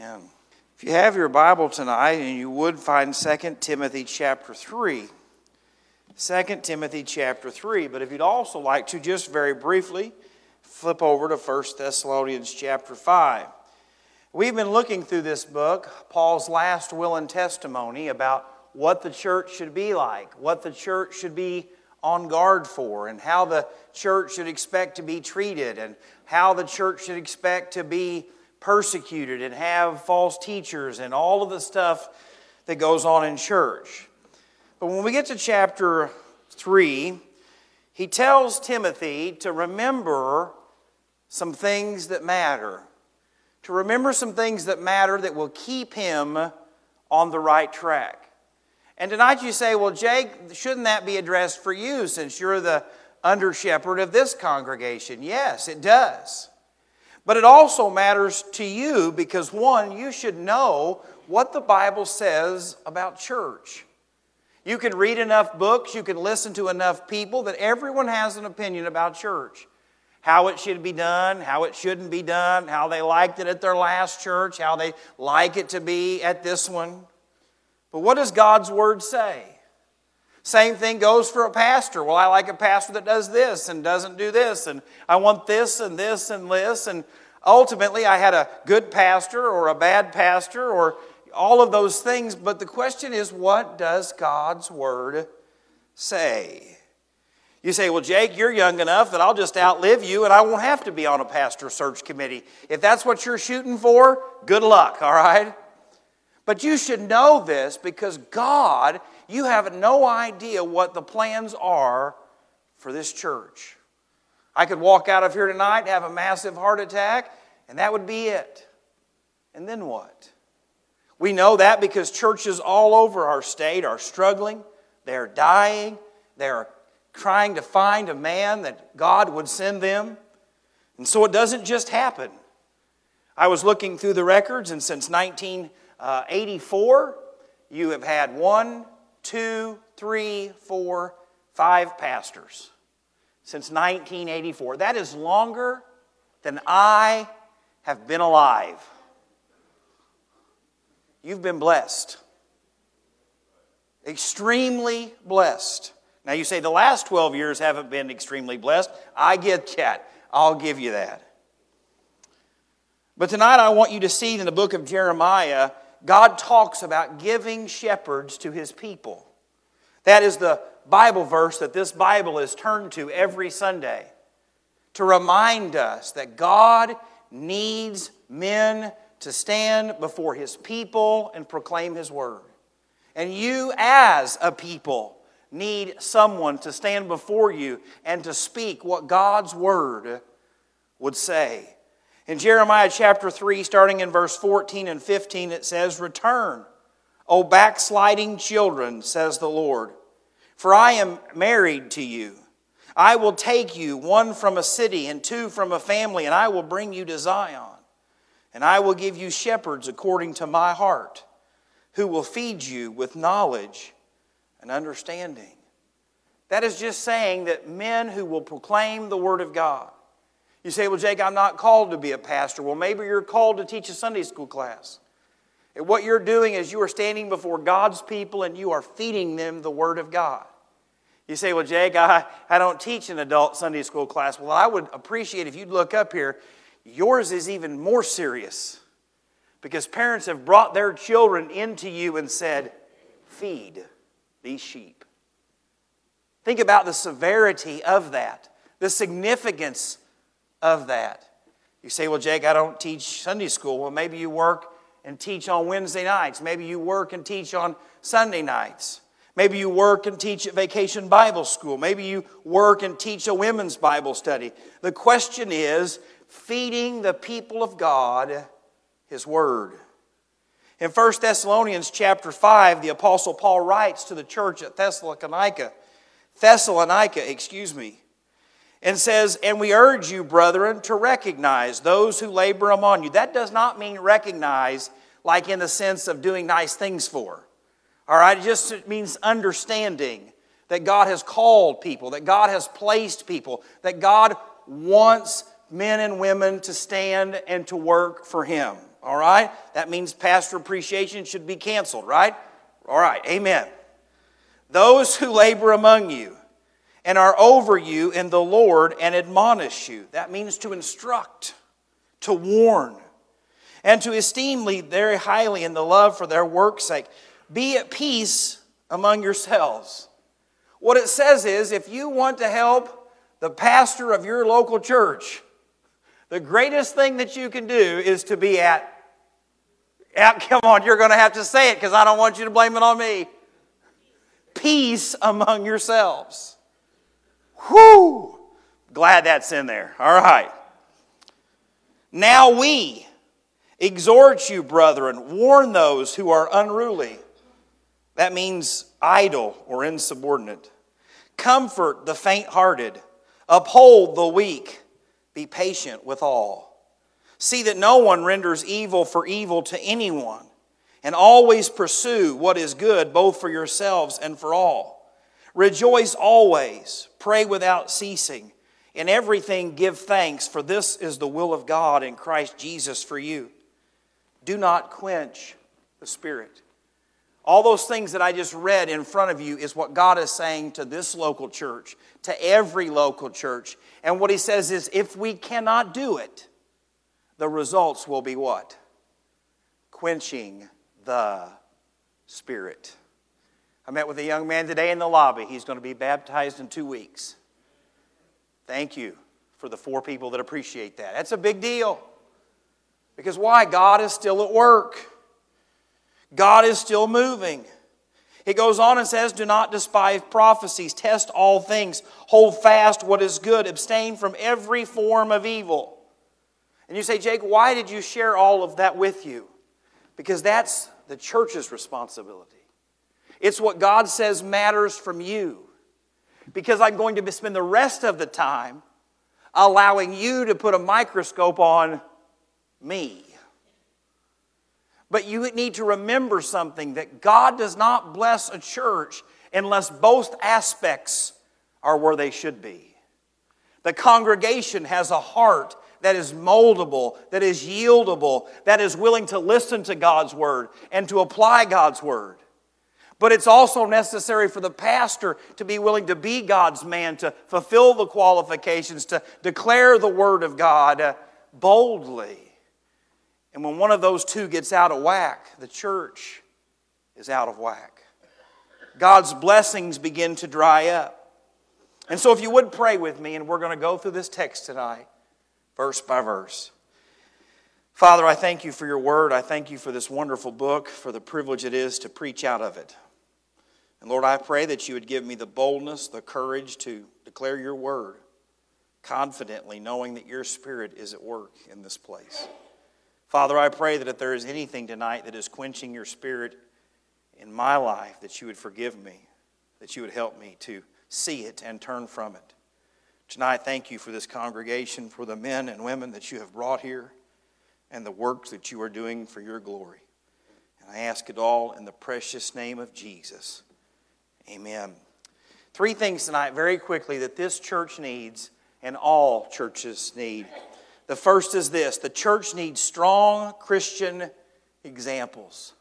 Amen. If you have your Bible tonight, and you would find 2 Timothy chapter 3. 2 Timothy chapter 3. But if you'd also like to, just very briefly, flip over to 1 Thessalonians chapter 5. We've been looking through this book, Paul's last will and testimony, about what the church should be like, what the church should be on guard for, and how the church should expect to be treated, and how the church should expect to be persecuted and have false teachers and all of the stuff that goes on in church. But when we get to chapter 3, he tells Timothy to remember some things that matter. To remember some things that matter that will keep him on the right track. And tonight you say, well, Jake, shouldn't that be addressed for you since you're the under shepherd of this congregation? Yes, it does. But it also matters to you because, one, you should know what the Bible says about church. You can read enough books, you can listen to enough people that everyone has an opinion about church. How it should be done, how it shouldn't be done, how they liked it at their last church, how they like it to be at this one. But what does God's Word say? Same thing goes for a pastor. Well, I like a pastor that does this and doesn't do this, and I want this and this and this. And ultimately, I had a good pastor or a bad pastor or all of those things. But the question is, what does God's Word say? You say, Well, Jake, you're young enough that I'll just outlive you and I won't have to be on a pastor search committee. If that's what you're shooting for, good luck, all right? But you should know this because God you have no idea what the plans are for this church. I could walk out of here tonight, have a massive heart attack, and that would be it. And then what? We know that because churches all over our state are struggling, they're dying, they're trying to find a man that God would send them. And so it doesn't just happen. I was looking through the records, and since 1984, uh, you have had one, two, three, four, five pastors since 1984. That is longer than I have been alive. You've been blessed. Extremely blessed. Now, you say the last 12 years haven't been extremely blessed. I get that. I'll give you that. But tonight, I want you to see in the book of Jeremiah God talks about giving shepherds to his people. That is the Bible verse that this Bible is turned to every Sunday to remind us that God needs men to stand before his people and proclaim his word. And you, as a people, need someone to stand before you and to speak what God's word would say. In Jeremiah chapter 3, starting in verse 14 and 15, it says, Return, O backsliding children, says the Lord, for I am married to you. I will take you, one from a city and two from a family, and I will bring you to Zion. And I will give you shepherds according to my heart, who will feed you with knowledge and understanding. That is just saying that men who will proclaim the Word of God you say, Well, Jake, I'm not called to be a pastor. Well, maybe you're called to teach a Sunday school class. And what you're doing is you are standing before God's people and you are feeding them the Word of God. You say, Well, Jake, I, I don't teach an adult Sunday school class. Well, I would appreciate if you'd look up here. Yours is even more serious because parents have brought their children into you and said, Feed these sheep. Think about the severity of that, the significance of that. You say, well, Jake, I don't teach Sunday school. Well, maybe you work and teach on Wednesday nights. Maybe you work and teach on Sunday nights. Maybe you work and teach at Vacation Bible School. Maybe you work and teach a women's Bible study. The question is feeding the people of God His Word. In 1 Thessalonians chapter 5, the Apostle Paul writes to the church at Thessalonica, Thessalonica, excuse me, and says, And we urge you, brethren, to recognize those who labor among you. That does not mean recognize like in the sense of doing nice things for. All right, it just means understanding that God has called people, that God has placed people, that God wants men and women to stand and to work for Him. All right? That means pastor appreciation should be canceled, right? All right, amen. Those who labor among you and are over you in the Lord and admonish you. That means to instruct, to warn, and to esteem very highly in the love for their work's sake. Be at peace among yourselves. What it says is if you want to help the pastor of your local church, the greatest thing that you can do is to be at, at come on, you're going to have to say it because I don't want you to blame it on me. Peace among yourselves. Whoo! Glad that's in there. All right. Now we exhort you, brethren, warn those who are unruly. That means idle or insubordinate. Comfort the faint hearted. Uphold the weak. Be patient with all. See that no one renders evil for evil to anyone, and always pursue what is good, both for yourselves and for all. Rejoice always, pray without ceasing. In everything give thanks, for this is the will of God in Christ Jesus for you. Do not quench the Spirit. All those things that I just read in front of you is what God is saying to this local church, to every local church. And what He says is if we cannot do it, the results will be what? Quenching the Spirit. I met with a young man today in the lobby. He's going to be baptized in two weeks. Thank you for the four people that appreciate that. That's a big deal. Because why? God is still at work. God is still moving. He goes on and says, Do not despise prophecies, test all things, hold fast what is good, abstain from every form of evil. And you say, Jake, why did you share all of that with you? Because that's the church's responsibility. It's what God says matters from you. Because I'm going to spend the rest of the time allowing you to put a microscope on me. But you need to remember something that God does not bless a church unless both aspects are where they should be. The congregation has a heart that is moldable, that is yieldable, that is willing to listen to God's word and to apply God's word. But it's also necessary for the pastor to be willing to be God's man, to fulfill the qualifications, to declare the word of God uh, boldly. And when one of those two gets out of whack, the church is out of whack. God's blessings begin to dry up. And so, if you would pray with me, and we're going to go through this text tonight, verse by verse. Father, I thank you for your word. I thank you for this wonderful book, for the privilege it is to preach out of it. And Lord, I pray that you would give me the boldness, the courage to declare your word confidently, knowing that your spirit is at work in this place. Father, I pray that if there is anything tonight that is quenching your spirit in my life, that you would forgive me, that you would help me to see it and turn from it. Tonight, thank you for this congregation, for the men and women that you have brought here, and the works that you are doing for your glory. And I ask it all in the precious name of Jesus. Amen. Three things tonight, very quickly, that this church needs and all churches need. The first is this the church needs strong Christian examples.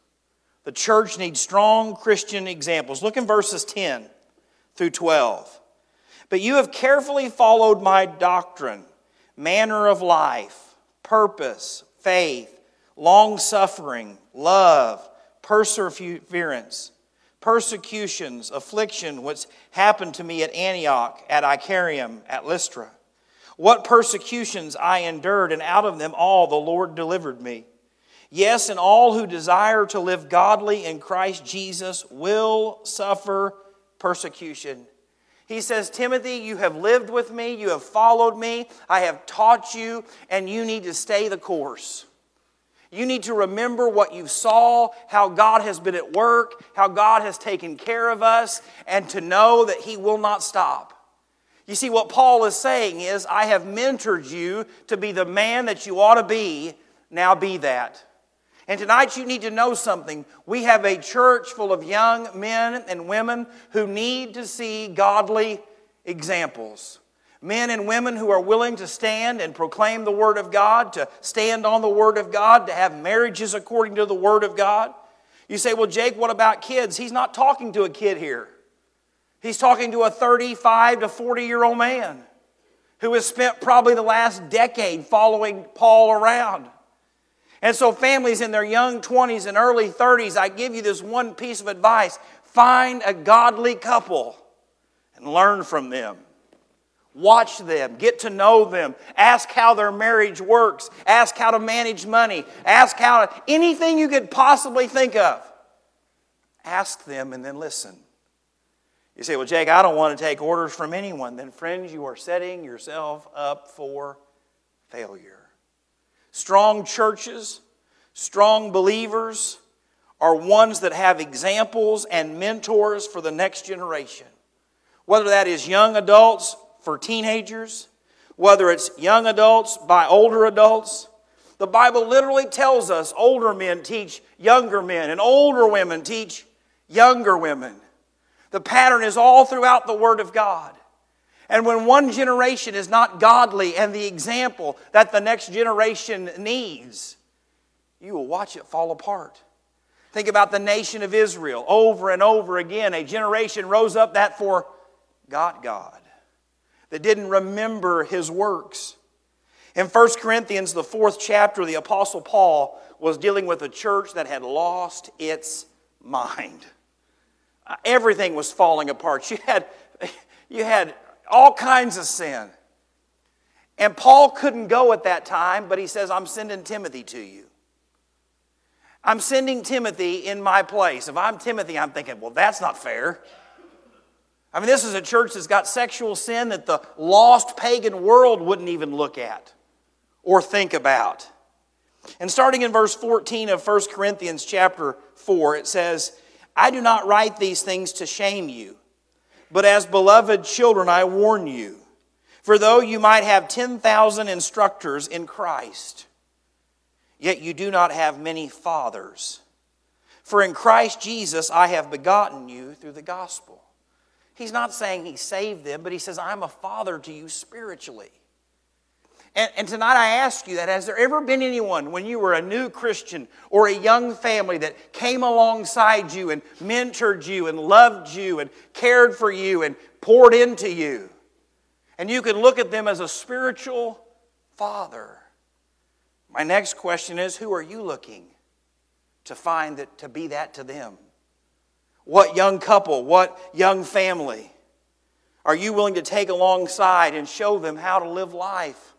The church needs strong Christian examples. Look in verses 10 through 12. But you have carefully followed my doctrine, manner of life, purpose, faith, long suffering, love, perseverance, persecutions, affliction, which happened to me at Antioch, at Iconium, at Lystra what persecutions I endured, and out of them all the Lord delivered me. Yes, and all who desire to live godly in Christ Jesus will suffer persecution. He says, Timothy, you have lived with me, you have followed me, I have taught you, and you need to stay the course. You need to remember what you saw, how God has been at work, how God has taken care of us, and to know that He will not stop. You see, what Paul is saying is, I have mentored you to be the man that you ought to be. Now be that. And tonight you need to know something. We have a church full of young men and women who need to see godly examples. Men and women who are willing to stand and proclaim the Word of God, to stand on the Word of God, to have marriages according to the Word of God. You say, well, Jake, what about kids? He's not talking to a kid here. He's talking to a 35 to 40 year old man who has spent probably the last decade following Paul around. And so, families in their young 20s and early 30s, I give you this one piece of advice find a godly couple and learn from them. Watch them, get to know them, ask how their marriage works, ask how to manage money, ask how to, anything you could possibly think of. Ask them and then listen. You say, Well, Jake, I don't want to take orders from anyone. Then, friends, you are setting yourself up for failure. Strong churches, strong believers are ones that have examples and mentors for the next generation. Whether that is young adults for teenagers, whether it's young adults by older adults. The Bible literally tells us older men teach younger men, and older women teach younger women. The pattern is all throughout the Word of God. And when one generation is not godly and the example that the next generation needs, you will watch it fall apart. Think about the nation of Israel. Over and over again, a generation rose up that for forgot God, that didn't remember his works. In 1 Corinthians, the fourth chapter, the Apostle Paul was dealing with a church that had lost its mind everything was falling apart. You had, you had all kinds of sin. And Paul couldn't go at that time, but he says, I'm sending Timothy to you. I'm sending Timothy in my place. If I'm Timothy, I'm thinking, well, that's not fair. I mean, this is a church that's got sexual sin that the lost pagan world wouldn't even look at or think about. And starting in verse 14 of 1 Corinthians chapter 4, it says, I do not write these things to shame you, but as beloved children, I warn you. For though you might have 10,000 instructors in Christ, yet you do not have many fathers. For in Christ Jesus I have begotten you through the gospel. He's not saying he saved them, but he says, I'm a father to you spiritually. And, and, tonight I ask you that has there ever been anyone when you were a new Christian or a young family that came alongside you and mentored you and loved you and cared for you and poured into you? And you could look at them as a spiritual father. My next question is who are you looking to find that to be that to them? What young couple, what young family are you willing to take alongside and show them how to live life?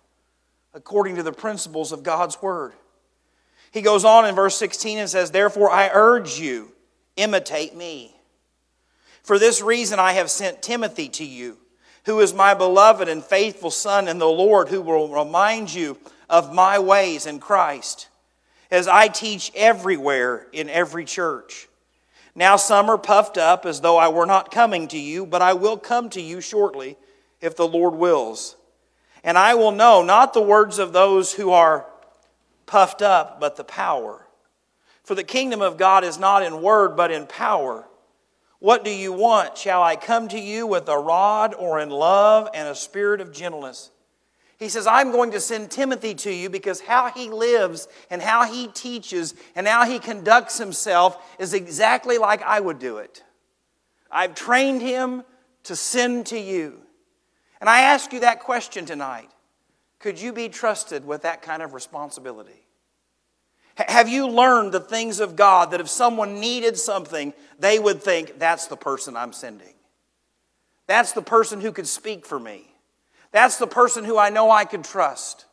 according to the principles of God's Word. He goes on in verse 16 and says, Therefore I urge you, imitate me. For this reason I have sent Timothy to you, who is my beloved and faithful son in the Lord, who will remind you of my ways in Christ, as I teach everywhere in every church. Now some are puffed up as though I were not coming to you, but I will come to you shortly, if the Lord wills. And I will know not the words of those who are puffed up, but the power. For the kingdom of God is not in word, but in power. What do you want? Shall I come to you with a rod or in love and a spirit of gentleness? He says, I'm going to send Timothy to you because how he lives and how he teaches and how he conducts himself is exactly like I would do it. I've trained him to send to you. And I ask you that question tonight. Could you be trusted with that kind of responsibility? Have you learned the things of God that if someone needed something, they would think, that's the person I'm sending? That's the person who could speak for me. That's the person who I know I could trust.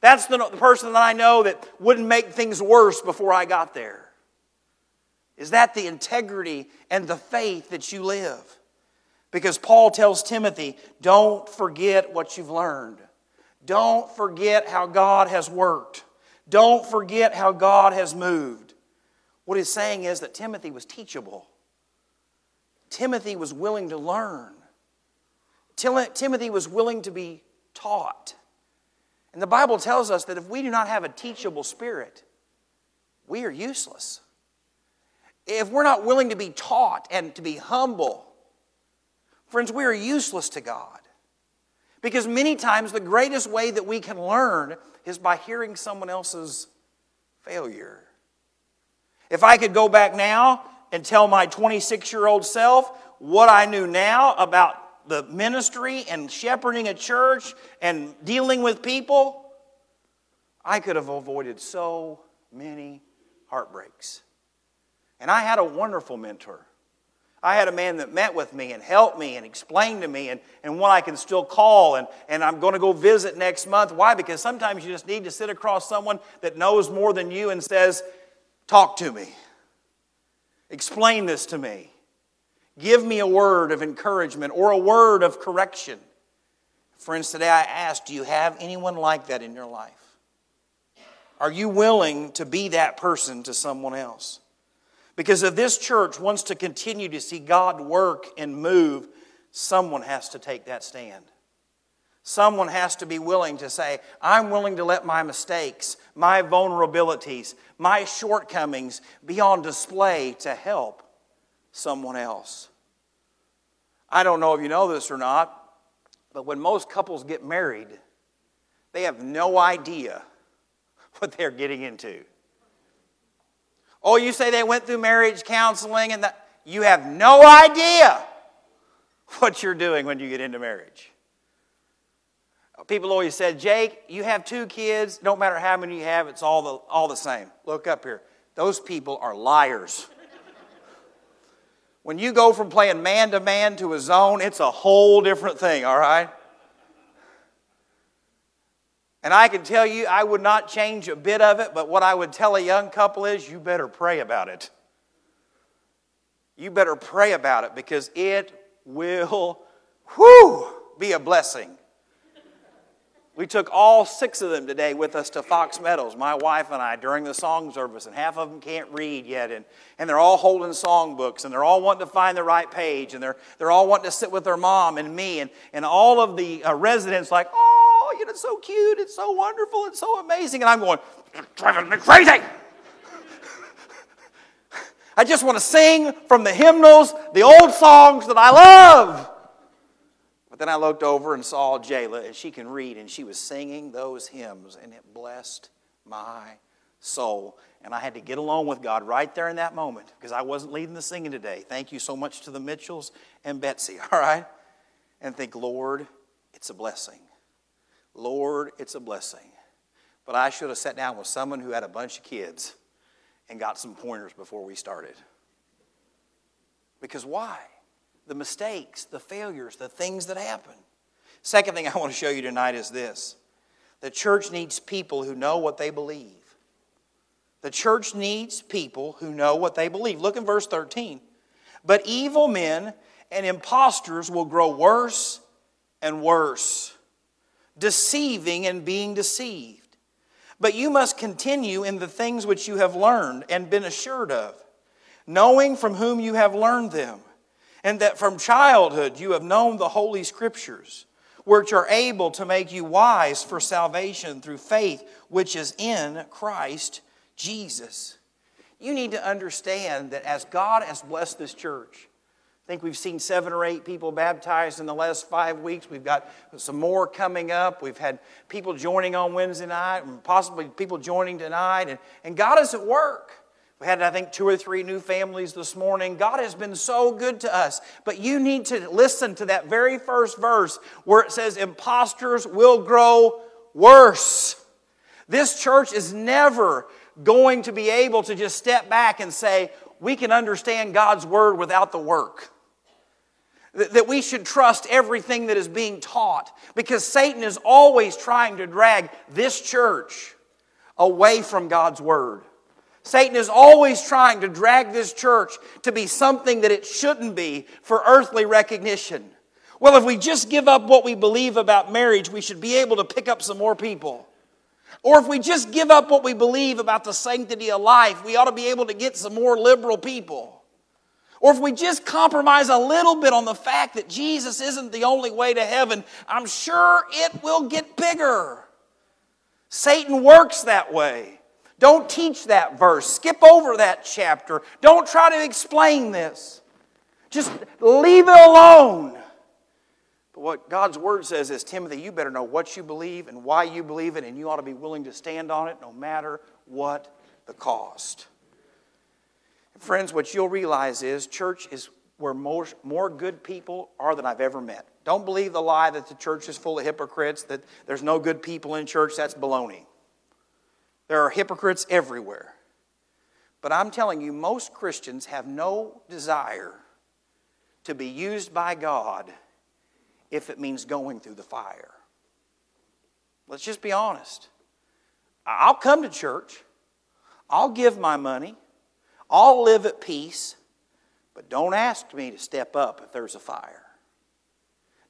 That's the, person that I know that wouldn't make things worse before I got there. Is that the integrity and the faith that you live? Because Paul tells Timothy, don't forget what you've learned. Don't forget how God has worked. Don't forget how God has moved. What he's saying is that Timothy was teachable. Timothy was willing to learn. Timothy was willing to be taught. And the Bible tells us that if we do not have a teachable spirit, we are useless. If we're not willing to be taught and to be humble, Friends, we are useless to God. Because many times the greatest way that we can learn is by hearing someone else's failure. If I could go back now and tell my 26 year old self what I knew now about the ministry and shepherding a church and dealing with people, I could have avoided so many heartbreaks. And I had a wonderful mentor. I had a man that met with me and helped me and explained to me, and, and one I can still call, and, and I'm going to go visit next month. Why? Because sometimes you just need to sit across someone that knows more than you and says, Talk to me. Explain this to me. Give me a word of encouragement or a word of correction. Friends, today I ask, do you have anyone like that in your life? Are you willing to be that person to someone else? Because if this church wants to continue to see God work and move, someone has to take that stand. Someone has to be willing to say, I'm willing to let my mistakes, my vulnerabilities, my shortcomings be on display to help someone else. I don't know if you know this or not, but when most couples get married, they have no idea what they're getting into. Oh, you say they went through marriage counseling and that you have no idea what you're doing when you get into marriage. People always said, Jake, you have two kids, no matter how many you have, it's all the, all the same. Look up here. Those people are liars. when you go from playing man to man to a zone, it's a whole different thing, all right? And I can tell you, I would not change a bit of it, but what I would tell a young couple is you better pray about it. You better pray about it because it will, whoo, be a blessing. We took all six of them today with us to Fox Meadows, my wife and I, during the song service, and half of them can't read yet. And, and they're all holding songbooks, and they're all wanting to find the right page, and they're, they're all wanting to sit with their mom and me. And, and all of the uh, residents, like, oh, you know, it's so cute, it's so wonderful, it's so amazing. And I'm going, driving me crazy. I just want to sing from the hymnals, the old songs that I love. But then I looked over and saw Jayla, and she can read, and she was singing those hymns, and it blessed my soul. And I had to get along with God right there in that moment because I wasn't leading the singing today. Thank you so much to the Mitchells and Betsy, all right? And think, Lord, it's a blessing. Lord, it's a blessing. But I should have sat down with someone who had a bunch of kids and got some pointers before we started. Because why? The mistakes, the failures, the things that happen. Second thing I want to show you tonight is this the church needs people who know what they believe. The church needs people who know what they believe. Look in verse 13. But evil men and impostors will grow worse and worse deceiving and being deceived. But you must continue in the things which you have learned and been assured of, knowing from whom you have learned them, and that from childhood you have known the Holy Scriptures, which are able to make you wise for salvation through faith which is in Christ Jesus. You need to understand that as God has blessed this church, I think we've seen seven or eight people baptized in the last five weeks. We've got some more coming up. We've had people joining on Wednesday night, and possibly people joining tonight. And, and God is at work. We had, I think, two or three new families this morning. God has been so good to us. But you need to listen to that very first verse where it says, Impostors will grow worse. This church is never going to be able to just step back and say, we can understand God's word without the work that we should trust everything that is being taught because Satan is always trying to drag this church away from God's Word. Satan is always trying to drag this church to be something that it shouldn't be for earthly recognition. Well, if we just give up what we believe about marriage, we should be able to pick up some more people. Or if we just give up what we believe about the sanctity of life, we ought to be able to get some more liberal people. Or if we just compromise a little bit on the fact that Jesus isn't the only way to heaven, I'm sure it will get bigger. Satan works that way. Don't teach that verse. Skip over that chapter. Don't try to explain this. Just leave it alone. But what God's word says is, Timothy, you better know what you believe and why you believe it, and you ought to be willing to stand on it no matter what the cost. Friends, what you'll realize is church is where more, more good people are than I've ever met. Don't believe the lie that the church is full of hypocrites, that there's no good people in church. That's baloney. There are hypocrites everywhere. But I'm telling you, most Christians have no desire to be used by God if it means going through the fire. Let's just be honest. I'll come to church, I'll give my money, I'll live at peace, but don't ask me to step up if there's a fire.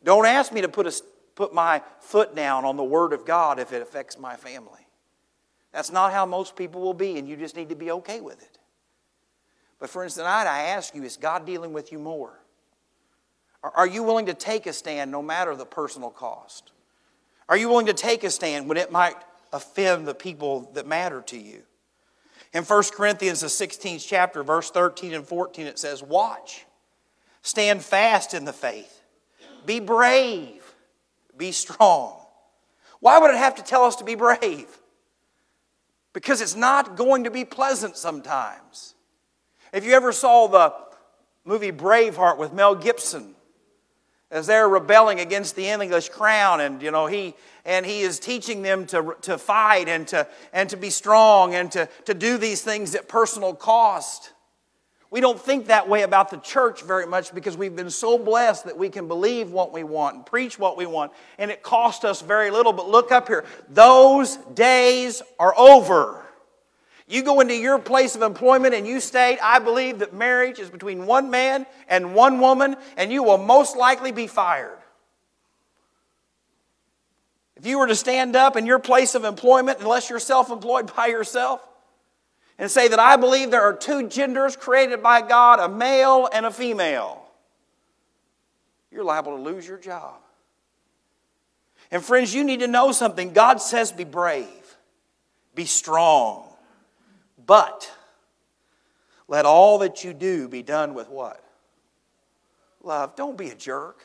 Don't ask me to put, a, put my foot down on the Word of God if it affects my family. That's not how most people will be, and you just need to be okay with it. But friends, tonight I ask you, is God dealing with you more? Are you willing to take a stand no matter the personal cost? Are you willing to take a stand when it might offend the people that matter to you? In 1 Corinthians, the 16th chapter, verse 13 and 14, it says, Watch, stand fast in the faith, be brave, be strong. Why would it have to tell us to be brave? Because it's not going to be pleasant sometimes. If you ever saw the movie Braveheart with Mel Gibson, as they're rebelling against the English crown, and you know he and he is teaching them to, to fight and to and to be strong and to, to do these things at personal cost. We don't think that way about the church very much because we've been so blessed that we can believe what we want and preach what we want, and it costs us very little. But look up here, those days are over. You go into your place of employment and you state, I believe that marriage is between one man and one woman, and you will most likely be fired. If you were to stand up in your place of employment, unless you're self employed by yourself, and say that I believe there are two genders created by God, a male and a female, you're liable to lose your job. And friends, you need to know something. God says be brave, be strong. But let all that you do be done with what? Love. Don't be a jerk.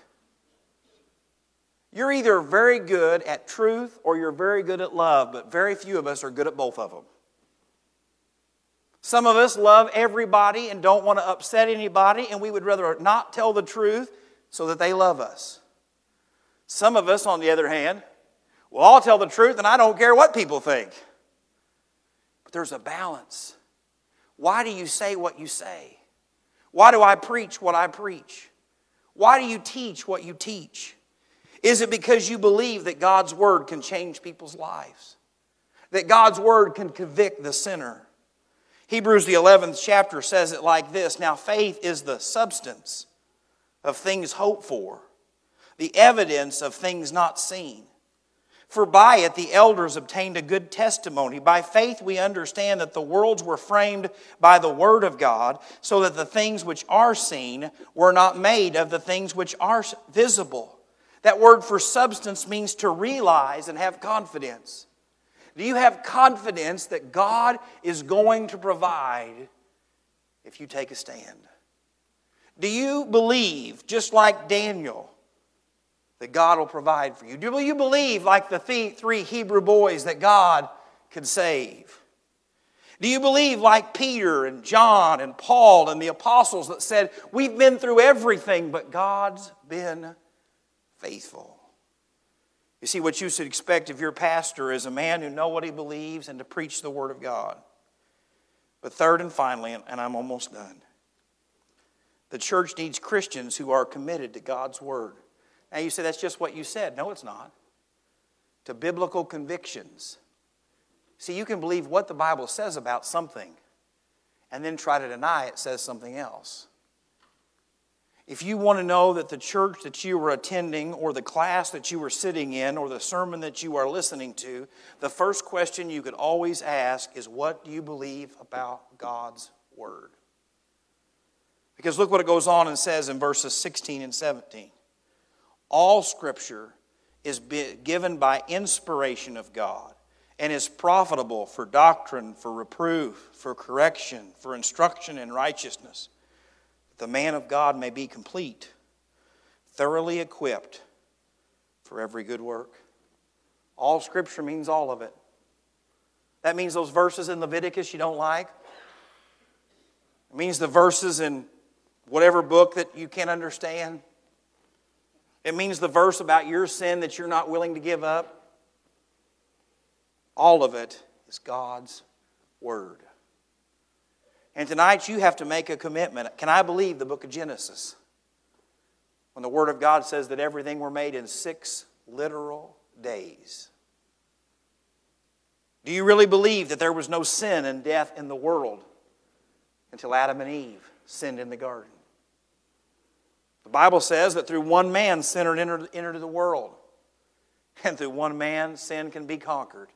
You're either very good at truth or you're very good at love, but very few of us are good at both of them. Some of us love everybody and don't want to upset anybody, and we would rather not tell the truth so that they love us. Some of us, on the other hand, will all tell the truth and I don't care what people think But there's a balance. Why do you say what you say? Why do I preach what I preach? Why do you teach what you teach? Is it because you believe that God's word can change people's lives? That God's word can convict the sinner? Hebrews, the 11th chapter, says it like this Now, faith is the substance of things hoped for, the evidence of things not seen. For by it the elders obtained a good testimony. By faith we understand that the worlds were framed by the Word of God, so that the things which are seen were not made of the things which are visible. That word for substance means to realize and have confidence. Do you have confidence that God is going to provide if you take a stand? Do you believe, just like Daniel, that God will provide for you? Do you believe, like the three Hebrew boys, that God can save? Do you believe, like Peter and John and Paul and the apostles, that said, We've been through everything, but God's been faithful? You see, what you should expect of your pastor is a man who know what he believes and to preach the Word of God. But third and finally, and I'm almost done, the church needs Christians who are committed to God's Word. Now you say that's just what you said. No, it's not. To biblical convictions. See, you can believe what the Bible says about something and then try to deny it says something else. If you want to know that the church that you were attending, or the class that you were sitting in, or the sermon that you are listening to, the first question you could always ask is What do you believe about God's Word? Because look what it goes on and says in verses 16 and 17. All Scripture is given by inspiration of God and is profitable for doctrine, for reproof, for correction, for instruction in righteousness. The man of God may be complete, thoroughly equipped for every good work. All Scripture means all of it. That means those verses in Leviticus you don't like. It means the verses in whatever book that you can't understand. It means the verse about your sin that you're not willing to give up. All of it is God's Word. And tonight you have to make a commitment. Can I believe the book of Genesis? When the Word of God says that everything were made in six literal days. Do you really believe that there was no sin and death in the world until Adam and Eve sinned in the garden? The Bible says that through one man sin entered, entered the world, and through one man sin can be conquered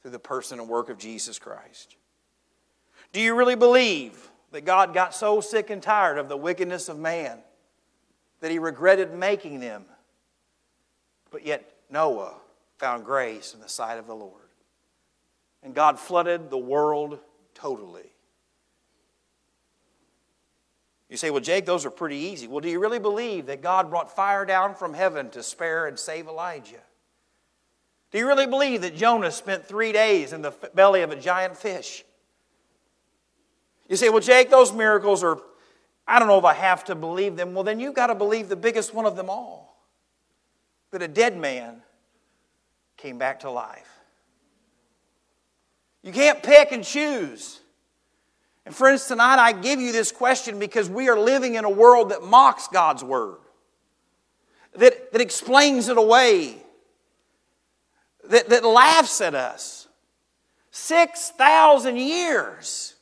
through the person and work of Jesus Christ. Do you really believe that God got so sick and tired of the wickedness of man that he regretted making them? But yet Noah found grace in the sight of the Lord. And God flooded the world totally. You say, well, Jake, those are pretty easy. Well, do you really believe that God brought fire down from heaven to spare and save Elijah? Do you really believe that Jonah spent three days in the belly of a giant fish? You say, well, Jake, those miracles are, I don't know if I have to believe them. Well, then you've got to believe the biggest one of them all that a dead man came back to life. You can't pick and choose. And friends, tonight I give you this question because we are living in a world that mocks God's Word, that, that explains it away, that, that laughs at us. 6,000 years.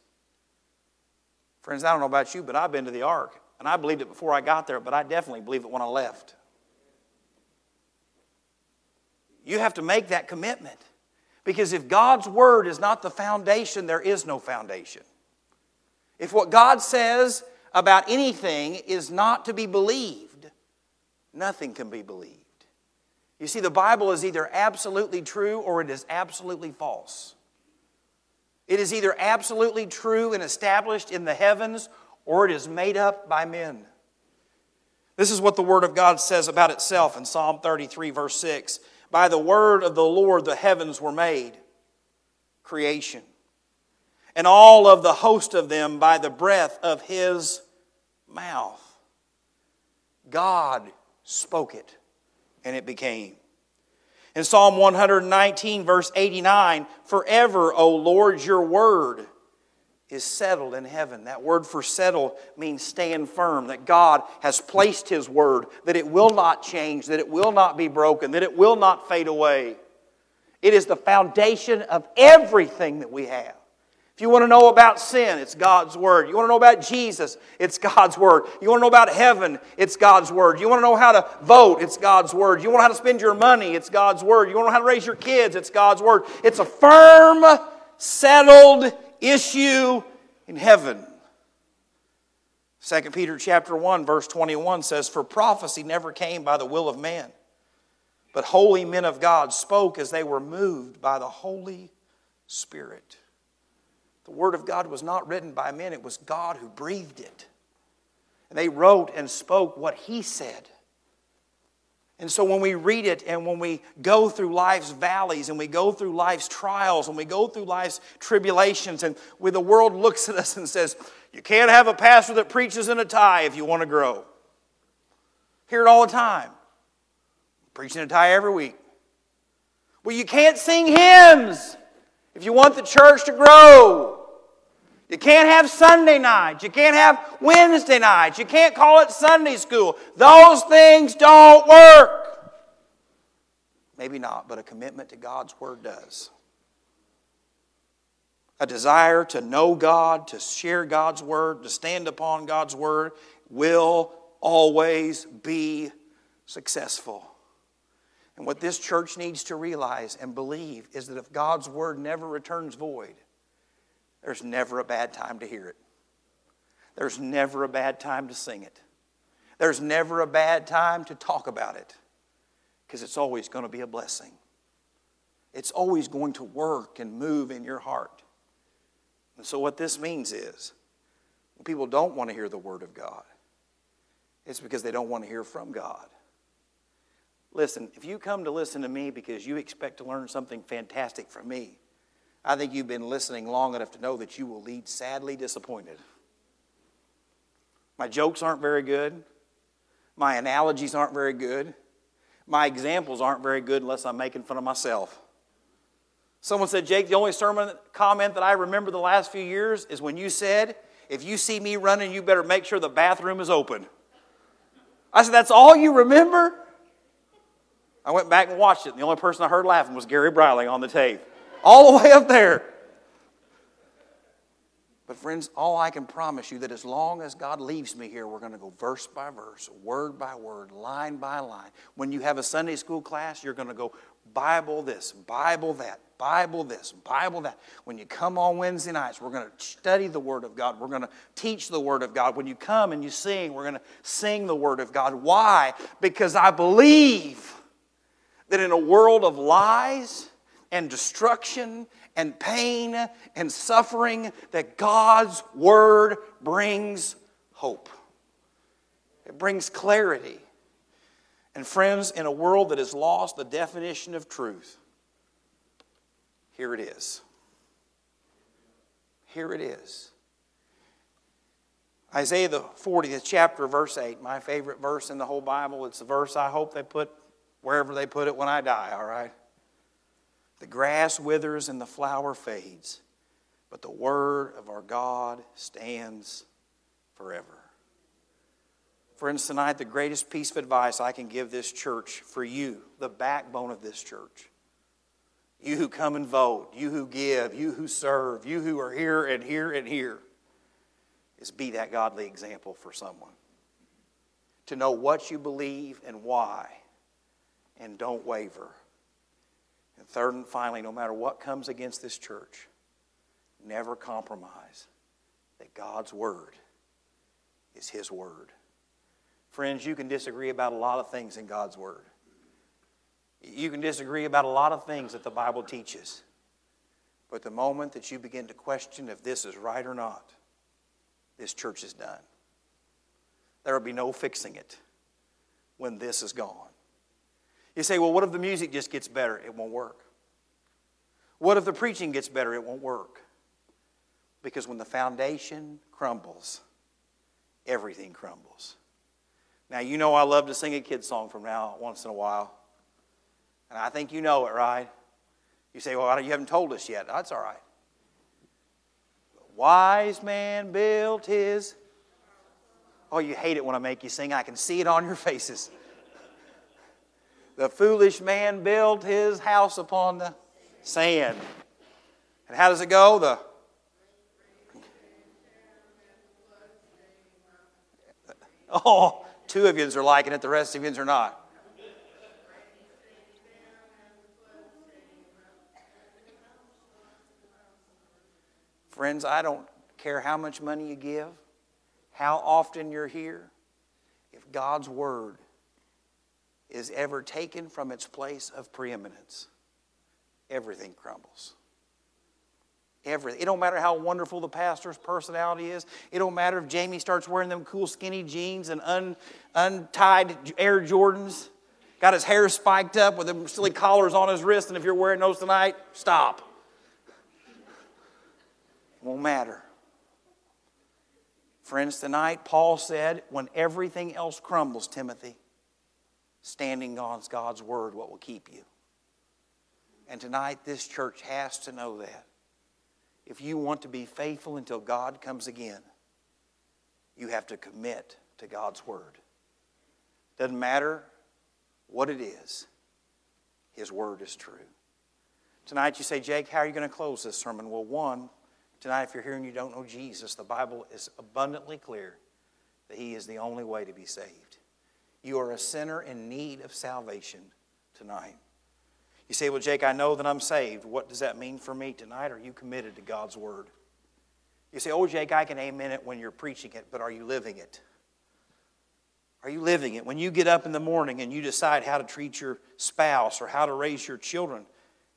Friends, I don't know about you, but I've been to the ark. And I believed it before I got there, but I definitely believe it when I left. You have to make that commitment. Because if God's Word is not the foundation, there is no foundation. If what God says about anything is not to be believed, nothing can be believed. You see, the Bible is either absolutely true or it is absolutely false. It is either absolutely true and established in the heavens or it is made up by men. This is what the Word of God says about itself in Psalm 33, verse 6. By the word of the Lord the heavens were made, creation, and all of the host of them by the breath of His mouth. God spoke it, and it became. In Psalm 119, verse 89, forever, O Lord, your word is settled in heaven. That word for settle means stand firm, that God has placed His word, that it will not change, that it will not be broken, that it will not fade away. It is the foundation of everything that we have. If you want to know about sin, it's God's Word. You want to know about Jesus, it's God's Word. You want to know about heaven, it's God's Word. You want to know how to vote, it's God's Word. You want to know how to spend your money, it's God's Word. You want to know how to raise your kids, it's God's Word. It's a firm, settled issue in heaven. 2 Peter chapter 1 verse 21 says for prophecy never came by the will of man but holy men of God spoke as they were moved by the Holy Spirit. The Word of God was not written by men, it was God who breathed it. And they wrote and spoke what He said. And so when we read it and when we go through life's valleys and we go through life's trials and we go through life's tribulations and when the world looks at us and says, You can't have a pastor that preaches in a tie if you want to grow. Hear it all the time. Preaching a tie every week. Well, you can't sing hymns if you want the church to grow. You can't have Sunday nights. You can't have Wednesday nights. You can't call it Sunday school. Those things don't work. Maybe not, but a commitment to God's Word does. A desire to know God, to share God's Word, to stand upon God's Word will always be successful. And what this church needs to realize and believe is that if God's word never returns void, there's never a bad time to hear it. There's never a bad time to sing it. There's never a bad time to talk about it because it's always going to be a blessing. It's always going to work and move in your heart. And so, what this means is when people don't want to hear the Word of God, it's because they don't want to hear from God. Listen, if you come to listen to me because you expect to learn something fantastic from me, I think you've been listening long enough to know that you will leave sadly disappointed. My jokes aren't very good. My analogies aren't very good. My examples aren't very good unless I'm making fun of myself. Someone said, Jake, the only sermon comment that I remember the last few years is when you said, if you see me running, you better make sure the bathroom is open. I said, That's all you remember? I went back and watched it, and the only person I heard laughing was Gary Briley on the tape. All the way up there. But, friends, all I can promise you that as long as God leaves me here, we're going to go verse by verse, word by word, line by line. When you have a Sunday school class, you're going to go Bible this, Bible that, Bible this, Bible that. When you come on Wednesday nights, we're going to study the Word of God. We're going to teach the Word of God. When you come and you sing, we're going to sing the Word of God. Why? Because I believe that in a world of lies and destruction and pain and suffering that God's Word brings hope. It brings clarity. And, friends, in a world that has lost the definition of truth, here it is. Here it is. Isaiah, the 40th chapter, verse 8, my favorite verse in the whole Bible. It's the verse I hope they put wherever they put it when I die, all right? The grass withers and the flower fades, but the word of our God stands forever. Friends, tonight, the greatest piece of advice I can give this church for you, the backbone of this church, you who come and vote, you who give, you who serve, you who are here and here and here, is be that godly example for someone. To know what you believe and why, and don't waver. And third and finally, no matter what comes against this church, never compromise that God's Word is His Word. Friends, you can disagree about a lot of things in God's Word. You can disagree about a lot of things that the Bible teaches. But the moment that you begin to question if this is right or not, this church is done. There will be no fixing it when this is gone. You say, well, what if the music just gets better? It won't work. What if the preaching gets better? It won't work. Because when the foundation crumbles, everything crumbles. Now, you know I love to sing a kid's song from now once in a while. And I think you know it, right? You say, well, you haven't told us yet. That's all right. The wise man built his. Oh, you hate it when I make you sing. I can see it on your faces. The foolish man built his house upon the sand. And how does it go? The Oh, two of yous are liking it, the rest of yous are not. Friends, I don't care how much money you give, how often you're here, if God's Word is ever taken from its place of preeminence, everything crumbles. Everything. It don't matter how wonderful the pastor's personality is. It don't matter if Jamie starts wearing them cool skinny jeans and un, untied Air Jordans, got his hair spiked up with them silly collars on his wrist, and if you're wearing those tonight, stop. It won't matter. Friends, tonight Paul said, when everything else crumbles, Timothy, standing on God's word what will keep you. And tonight, this church has to know that. If you want to be faithful until God comes again, you have to commit to God's word. Doesn't matter what it is, His word is true. Tonight, you say, Jake, how are you going to close this sermon? Well, one, tonight, if you're here and you don't know Jesus, the Bible is abundantly clear that He is the only way to be saved. You are a sinner in need of salvation tonight. You say, Well, Jake, I know that I'm saved. What does that mean for me tonight? Are you committed to God's Word? You say, Oh, Jake, I can amen it when you're preaching it, but are you living it? Are you living it? When you get up in the morning and you decide how to treat your spouse or how to raise your children,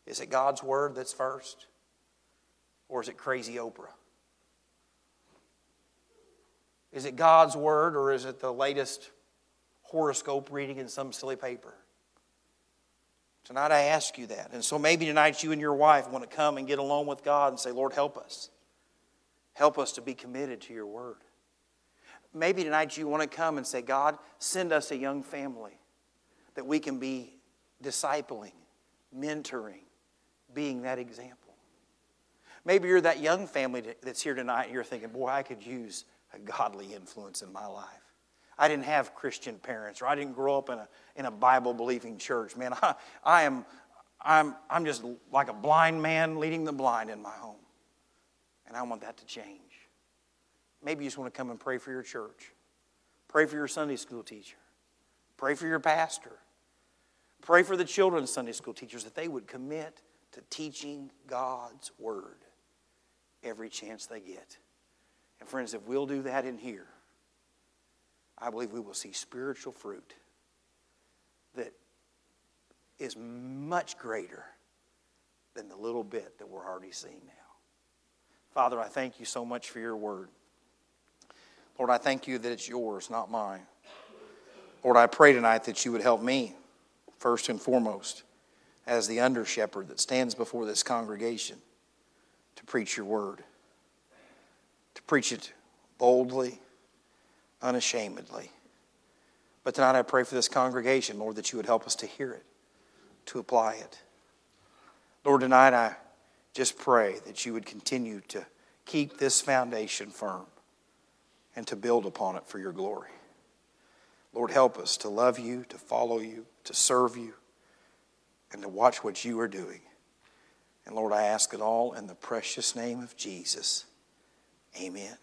is it God's Word that's first? Or is it crazy Oprah? Is it God's Word or is it the latest horoscope reading in some silly paper. Tonight I ask you that. And so maybe tonight you and your wife want to come and get alone with God and say, Lord, help us. Help us to be committed to your word. Maybe tonight you want to come and say, God, send us a young family that we can be discipling, mentoring, being that example. Maybe you're that young family that's here tonight and you're thinking, boy, I could use a godly influence in my life. I didn't have Christian parents, or I didn't grow up in a, in a Bible believing church. Man, I, I am, I'm, I'm just like a blind man leading the blind in my home. And I want that to change. Maybe you just want to come and pray for your church, pray for your Sunday school teacher, pray for your pastor, pray for the children's Sunday school teachers that they would commit to teaching God's Word every chance they get. And friends, if we'll do that in here, I believe we will see spiritual fruit that is much greater than the little bit that we're already seeing now. Father, I thank you so much for your word. Lord, I thank you that it's yours, not mine. Lord, I pray tonight that you would help me, first and foremost, as the under shepherd that stands before this congregation to preach your word, to preach it boldly, unashamedly. But tonight I pray for this congregation, Lord, that you would help us to hear it, to apply it. Lord, tonight I just pray that you would continue to keep this foundation firm and to build upon it for your glory. Lord, help us to love you, to follow you, to serve you, and to watch what you are doing. And Lord, I ask it all in the precious name of Jesus. Amen.